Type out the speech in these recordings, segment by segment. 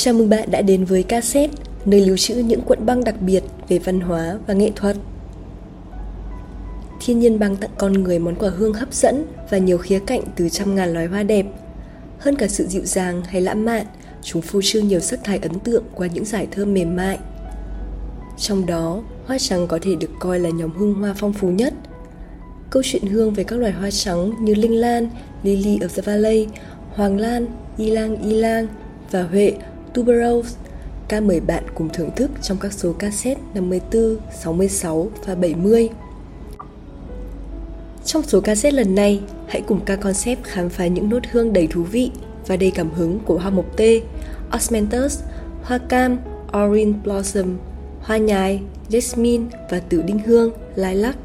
Chào mừng bạn đã đến với cassette, nơi lưu trữ những cuộn băng đặc biệt về văn hóa và nghệ thuật. Thiên nhiên băng tặng con người món quà hương hấp dẫn và nhiều khía cạnh từ trăm ngàn loài hoa đẹp. Hơn cả sự dịu dàng hay lãng mạn, chúng phô trương nhiều sắc thái ấn tượng qua những giải thơm mềm mại. Trong đó, hoa trắng có thể được coi là nhóm hương hoa phong phú nhất. Câu chuyện hương về các loài hoa trắng như linh lan, lily of the valley, hoàng lan, ylang ylang và huệ tuberose ca mời bạn cùng thưởng thức trong các số cassette 54, 66 và 70. Trong số cassette lần này, hãy cùng ca concept khám phá những nốt hương đầy thú vị và đầy cảm hứng của hoa mộc tê, osmanthus, hoa cam, orange blossom, hoa nhài, jasmine và tử đinh hương, lilac.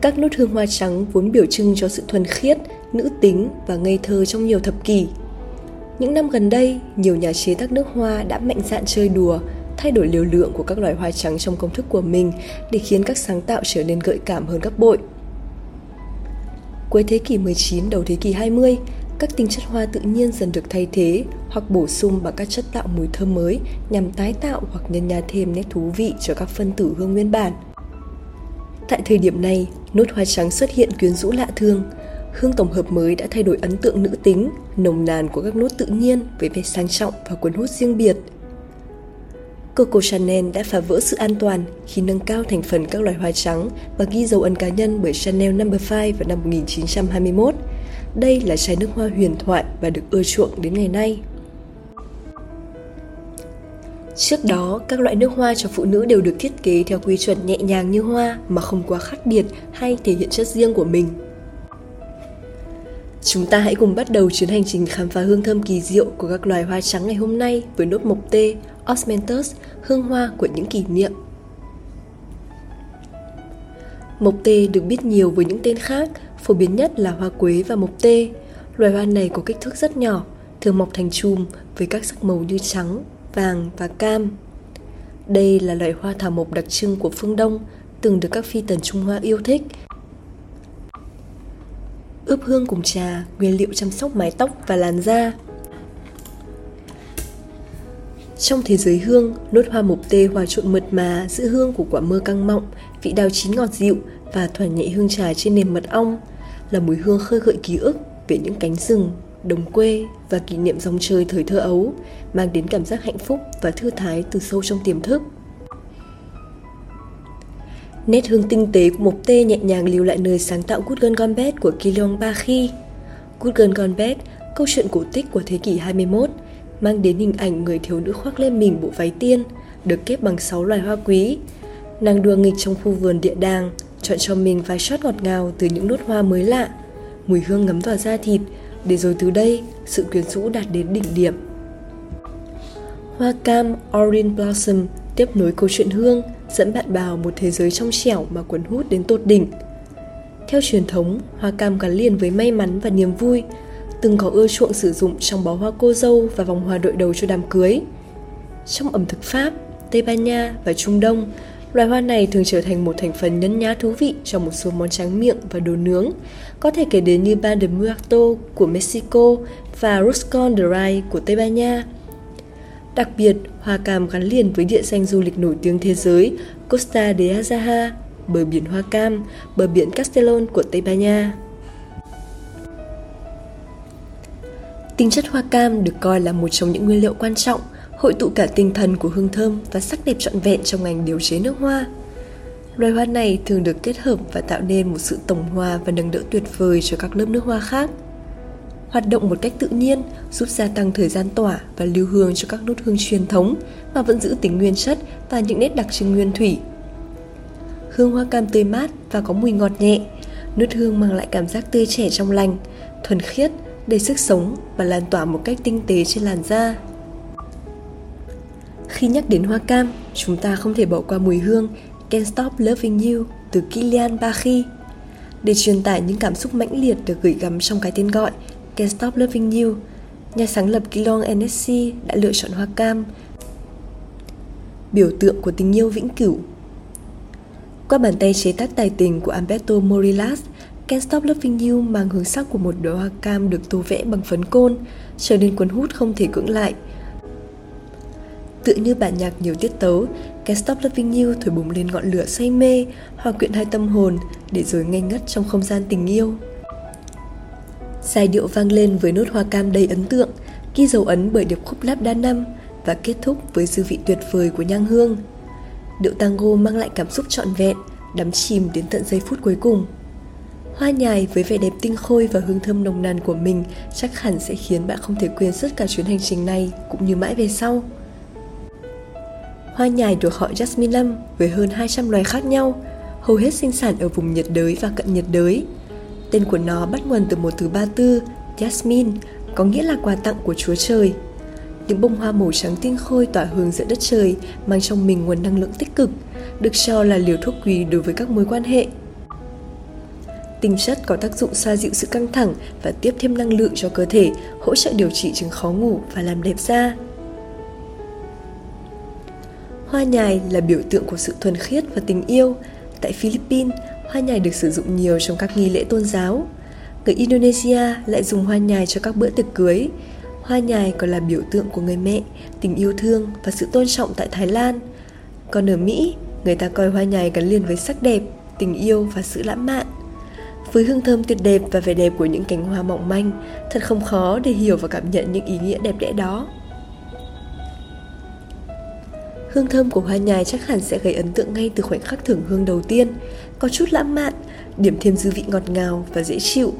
Các nốt hương hoa trắng vốn biểu trưng cho sự thuần khiết, nữ tính và ngây thơ trong nhiều thập kỷ. Những năm gần đây, nhiều nhà chế tác nước hoa đã mạnh dạn chơi đùa, thay đổi liều lượng của các loài hoa trắng trong công thức của mình để khiến các sáng tạo trở nên gợi cảm hơn gấp bội. Cuối thế kỷ 19 đầu thế kỷ 20, các tinh chất hoa tự nhiên dần được thay thế hoặc bổ sung bằng các chất tạo mùi thơm mới nhằm tái tạo hoặc nhân nha thêm nét thú vị cho các phân tử hương nguyên bản. Tại thời điểm này, nốt hoa trắng xuất hiện quyến rũ lạ thường. Hương tổng hợp mới đã thay đổi ấn tượng nữ tính, nồng nàn của các nốt tự nhiên với vẻ sang trọng và cuốn hút riêng biệt. Coco Chanel đã phá vỡ sự an toàn khi nâng cao thành phần các loài hoa trắng và ghi dấu ấn cá nhân bởi Chanel No. 5 vào năm 1921. Đây là chai nước hoa huyền thoại và được ưa chuộng đến ngày nay. Trước đó, các loại nước hoa cho phụ nữ đều được thiết kế theo quy chuẩn nhẹ nhàng như hoa mà không quá khác biệt hay thể hiện chất riêng của mình. Chúng ta hãy cùng bắt đầu chuyến hành trình khám phá hương thơm kỳ diệu của các loài hoa trắng ngày hôm nay với nốt mộc tê, osmanthus, hương hoa của những kỷ niệm. Mộc tê được biết nhiều với những tên khác, phổ biến nhất là hoa quế và mộc tê. Loài hoa này có kích thước rất nhỏ, thường mọc thành chùm với các sắc màu như trắng, vàng và cam. Đây là loài hoa thảo mộc đặc trưng của phương Đông, từng được các phi tần Trung Hoa yêu thích. Ướp hương cùng trà, nguyên liệu chăm sóc mái tóc và làn da. Trong thế giới hương, nốt hoa mộc tê hòa trộn mượt mà giữa hương của quả mơ căng mọng, vị đào chín ngọt dịu và thoảng nhẹ hương trà trên nền mật ong là mùi hương khơi gợi ký ức về những cánh rừng, đồng quê và kỷ niệm dòng trời thời thơ ấu, mang đến cảm giác hạnh phúc và thư thái từ sâu trong tiềm thức. Nét hương tinh tế của mộc tê nhẹ nhàng lưu lại nơi sáng tạo Good Girl Gone Bad của Kilong Bakhi. Good Girl Gone Bad, câu chuyện cổ tích của thế kỷ 21, mang đến hình ảnh người thiếu nữ khoác lên mình bộ váy tiên, được kép bằng 6 loài hoa quý. Nàng đùa nghịch trong khu vườn địa đàng, chọn cho mình vài shot ngọt ngào từ những nốt hoa mới lạ, mùi hương ngấm vào da thịt, để rồi từ đây sự quyến rũ đạt đến đỉnh điểm. Hoa cam Orange Blossom tiếp nối câu chuyện hương, dẫn bạn vào một thế giới trong trẻo mà cuốn hút đến tột đỉnh. Theo truyền thống, hoa cam gắn liền với may mắn và niềm vui, từng có ưa chuộng sử dụng trong bó hoa cô dâu và vòng hoa đội đầu cho đám cưới. Trong ẩm thực Pháp, Tây Ban Nha và Trung Đông, loài hoa này thường trở thành một thành phần nhân nhá thú vị trong một số món tráng miệng và đồ nướng, có thể kể đến như Pan de Muerto của Mexico và Roscon de Rai của Tây Ban Nha. Đặc biệt, hoa cam gắn liền với địa danh du lịch nổi tiếng thế giới Costa de Azaha, bờ biển Hoa Cam, bờ biển Castellón của Tây Ban Nha. Tinh chất hoa cam được coi là một trong những nguyên liệu quan trọng, hội tụ cả tinh thần của hương thơm và sắc đẹp trọn vẹn trong ngành điều chế nước hoa. Loài hoa này thường được kết hợp và tạo nên một sự tổng hòa và nâng đỡ tuyệt vời cho các lớp nước hoa khác. Hoạt động một cách tự nhiên giúp gia tăng thời gian tỏa và lưu hương cho các nốt hương truyền thống mà vẫn giữ tính nguyên chất và những nét đặc trưng nguyên thủy. Hương hoa cam tươi mát và có mùi ngọt nhẹ, nốt hương mang lại cảm giác tươi trẻ trong lành, thuần khiết, đầy sức sống và lan tỏa một cách tinh tế trên làn da. Khi nhắc đến hoa cam, chúng ta không thể bỏ qua mùi hương Can't Stop Loving You từ Kilian Bakhi. Để truyền tải những cảm xúc mãnh liệt được gửi gắm trong cái tên gọi Can't Stop Loving You, nhà sáng lập Kilong NSC đã lựa chọn hoa cam, biểu tượng của tình yêu vĩnh cửu. Qua bàn tay chế tác tài tình của Alberto Morillas, Can't Stop Loving You mang hướng sắc của một đóa hoa cam được tô vẽ bằng phấn côn, trở nên cuốn hút không thể cưỡng lại. Tựa như bản nhạc nhiều tiết tấu, Can't Stop Loving You thổi bùng lên ngọn lửa say mê, hòa quyện hai tâm hồn để rồi ngây ngất trong không gian tình yêu. Giai điệu vang lên với nốt hoa cam đầy ấn tượng, ghi dấu ấn bởi điệp khúc lap đa năm và kết thúc với dư vị tuyệt vời của nhang hương. Điệu tango mang lại cảm xúc trọn vẹn, đắm chìm đến tận giây phút cuối cùng. Hoa nhài với vẻ đẹp tinh khôi và hương thơm nồng nàn của mình chắc hẳn sẽ khiến bạn không thể quên suốt cả chuyến hành trình này cũng như mãi về sau. Hoa nhài được họ Jasmine Lâm với hơn 200 loài khác nhau, hầu hết sinh sản ở vùng nhiệt đới và cận nhiệt đới. Tên của nó bắt nguồn từ một thứ Ba Tư, Jasmine, có nghĩa là quà tặng của Chúa Trời. Những bông hoa màu trắng tinh khôi tỏa hương giữa đất trời mang trong mình nguồn năng lượng tích cực, được cho là liều thuốc quý đối với các mối quan hệ. Tinh chất có tác dụng xoa dịu sự căng thẳng và tiếp thêm năng lượng cho cơ thể, hỗ trợ điều trị chứng khó ngủ và làm đẹp da. Hoa nhài là biểu tượng của sự thuần khiết và tình yêu. Tại Philippines, hoa nhài được sử dụng nhiều trong các nghi lễ tôn giáo. Người Indonesia lại dùng hoa nhài cho các bữa tiệc cưới. Hoa nhài còn là biểu tượng của người mẹ, tình yêu thương và sự tôn trọng tại Thái Lan. Còn ở Mỹ, người ta coi hoa nhài gắn liền với sắc đẹp, tình yêu và sự lãng mạn. Với hương thơm tuyệt đẹp và vẻ đẹp của những cánh hoa mỏng manh, thật không khó để hiểu và cảm nhận những ý nghĩa đẹp đẽ đó. Hương thơm của hoa nhài chắc hẳn sẽ gây ấn tượng ngay từ khoảnh khắc thưởng hương đầu tiên, có chút lãng mạn, điểm thêm dư vị ngọt ngào và dễ chịu,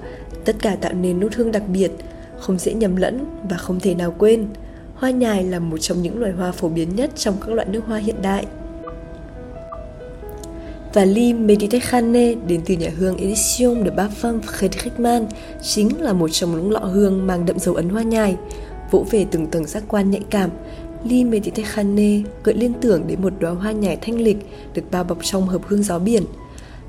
tất cả tạo nên nốt hương đặc biệt, không dễ nhầm lẫn và không thể nào quên. Hoa nhài là một trong những loài hoa phổ biến nhất trong các loại nước hoa hiện đại. Và ly mediterrane đến từ nhà hương Edition de Parfum Frédéric Mann chính là một trong những lọ hương mang đậm dấu ấn hoa nhài, vỗ về từng tầng giác quan nhạy cảm, Ly mediterrane gợi liên tưởng đến một đóa hoa nhài thanh lịch được bao bọc trong hợp hương gió biển.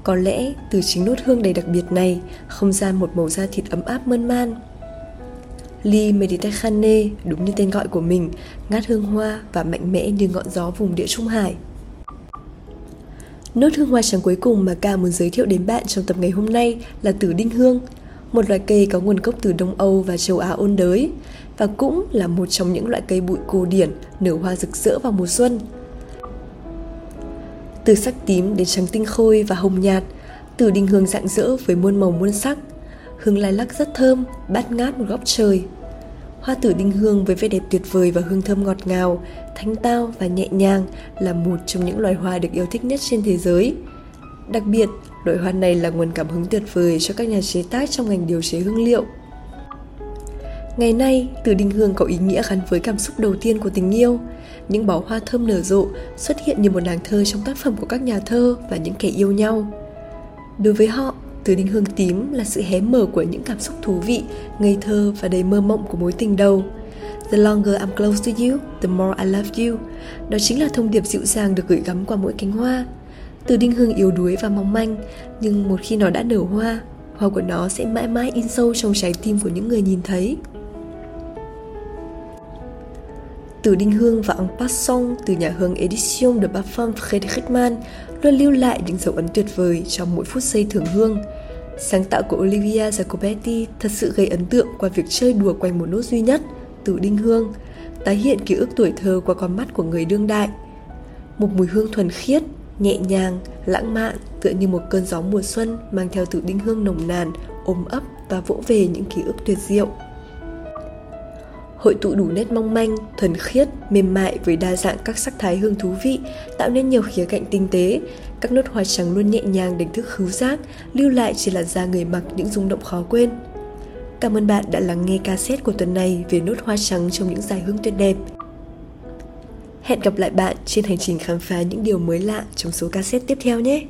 Có lẽ từ chính nốt hương đầy đặc biệt này, không gian một màu da thịt ấm áp mơn man. Ly Mediterranee đúng như tên gọi của mình, ngát hương hoa và mạnh mẽ như ngọn gió vùng địa Trung Hải. Nốt hương hoa trắng cuối cùng mà ca muốn giới thiệu đến bạn trong tập ngày hôm nay là tử đinh hương, một loại cây có nguồn gốc từ Đông Âu và châu Á ôn đới và cũng là một trong những loại cây bụi cổ điển nở hoa rực rỡ vào mùa xuân. Từ sắc tím đến trắng tinh khôi và hồng nhạt, từ đinh hương rạng rỡ với muôn màu muôn sắc. Hương lai lắc rất thơm, bát ngát một góc trời. Hoa tử đinh hương với vẻ đẹp tuyệt vời và hương thơm ngọt ngào, thanh tao và nhẹ nhàng là một trong những loài hoa được yêu thích nhất trên thế giới. Đặc biệt, loại hoa này là nguồn cảm hứng tuyệt vời cho các nhà chế tác trong ngành điều chế hương liệu. Ngày nay, từ đinh hương có ý nghĩa gắn với cảm xúc đầu tiên của tình yêu. Những bó hoa thơm nở rộ xuất hiện như một nàng thơ trong tác phẩm của các nhà thơ và những kẻ yêu nhau. Đối với họ, từ đinh hương tím là sự hé mở của những cảm xúc thú vị, ngây thơ và đầy mơ mộng của mối tình đầu. The longer I'm close to you, the more I love you. Đó chính là thông điệp dịu dàng được gửi gắm qua mỗi cánh hoa. Từ đinh hương yếu đuối và mong manh, nhưng một khi nó đã nở hoa, hoa của nó sẽ mãi mãi in sâu trong trái tim của những người nhìn thấy. Từ Đinh Hương và En Passant từ nhà hương Edition de Parfum Frédéric Mann luôn lưu lại những dấu ấn tuyệt vời trong mỗi phút giây thưởng hương. Sáng tạo của Olivia Jacobetti thật sự gây ấn tượng qua việc chơi đùa quanh một nốt duy nhất, từ Đinh Hương, tái hiện ký ức tuổi thơ qua con mắt của người đương đại. Một mùi hương thuần khiết, nhẹ nhàng, lãng mạn tựa như một cơn gió mùa xuân mang theo từ Đinh Hương nồng nàn, ôm ấp và vỗ về những ký ức tuyệt diệu hội tụ đủ nét mong manh, thuần khiết, mềm mại với đa dạng các sắc thái hương thú vị, tạo nên nhiều khía cạnh tinh tế. Các nốt hoa trắng luôn nhẹ nhàng đánh thức khứu giác, lưu lại trên làn da người mặc những rung động khó quên. Cảm ơn bạn đã lắng nghe cassette của tuần này về nốt hoa trắng trong những giải hương tuyệt đẹp. Hẹn gặp lại bạn trên hành trình khám phá những điều mới lạ trong số cassette tiếp theo nhé!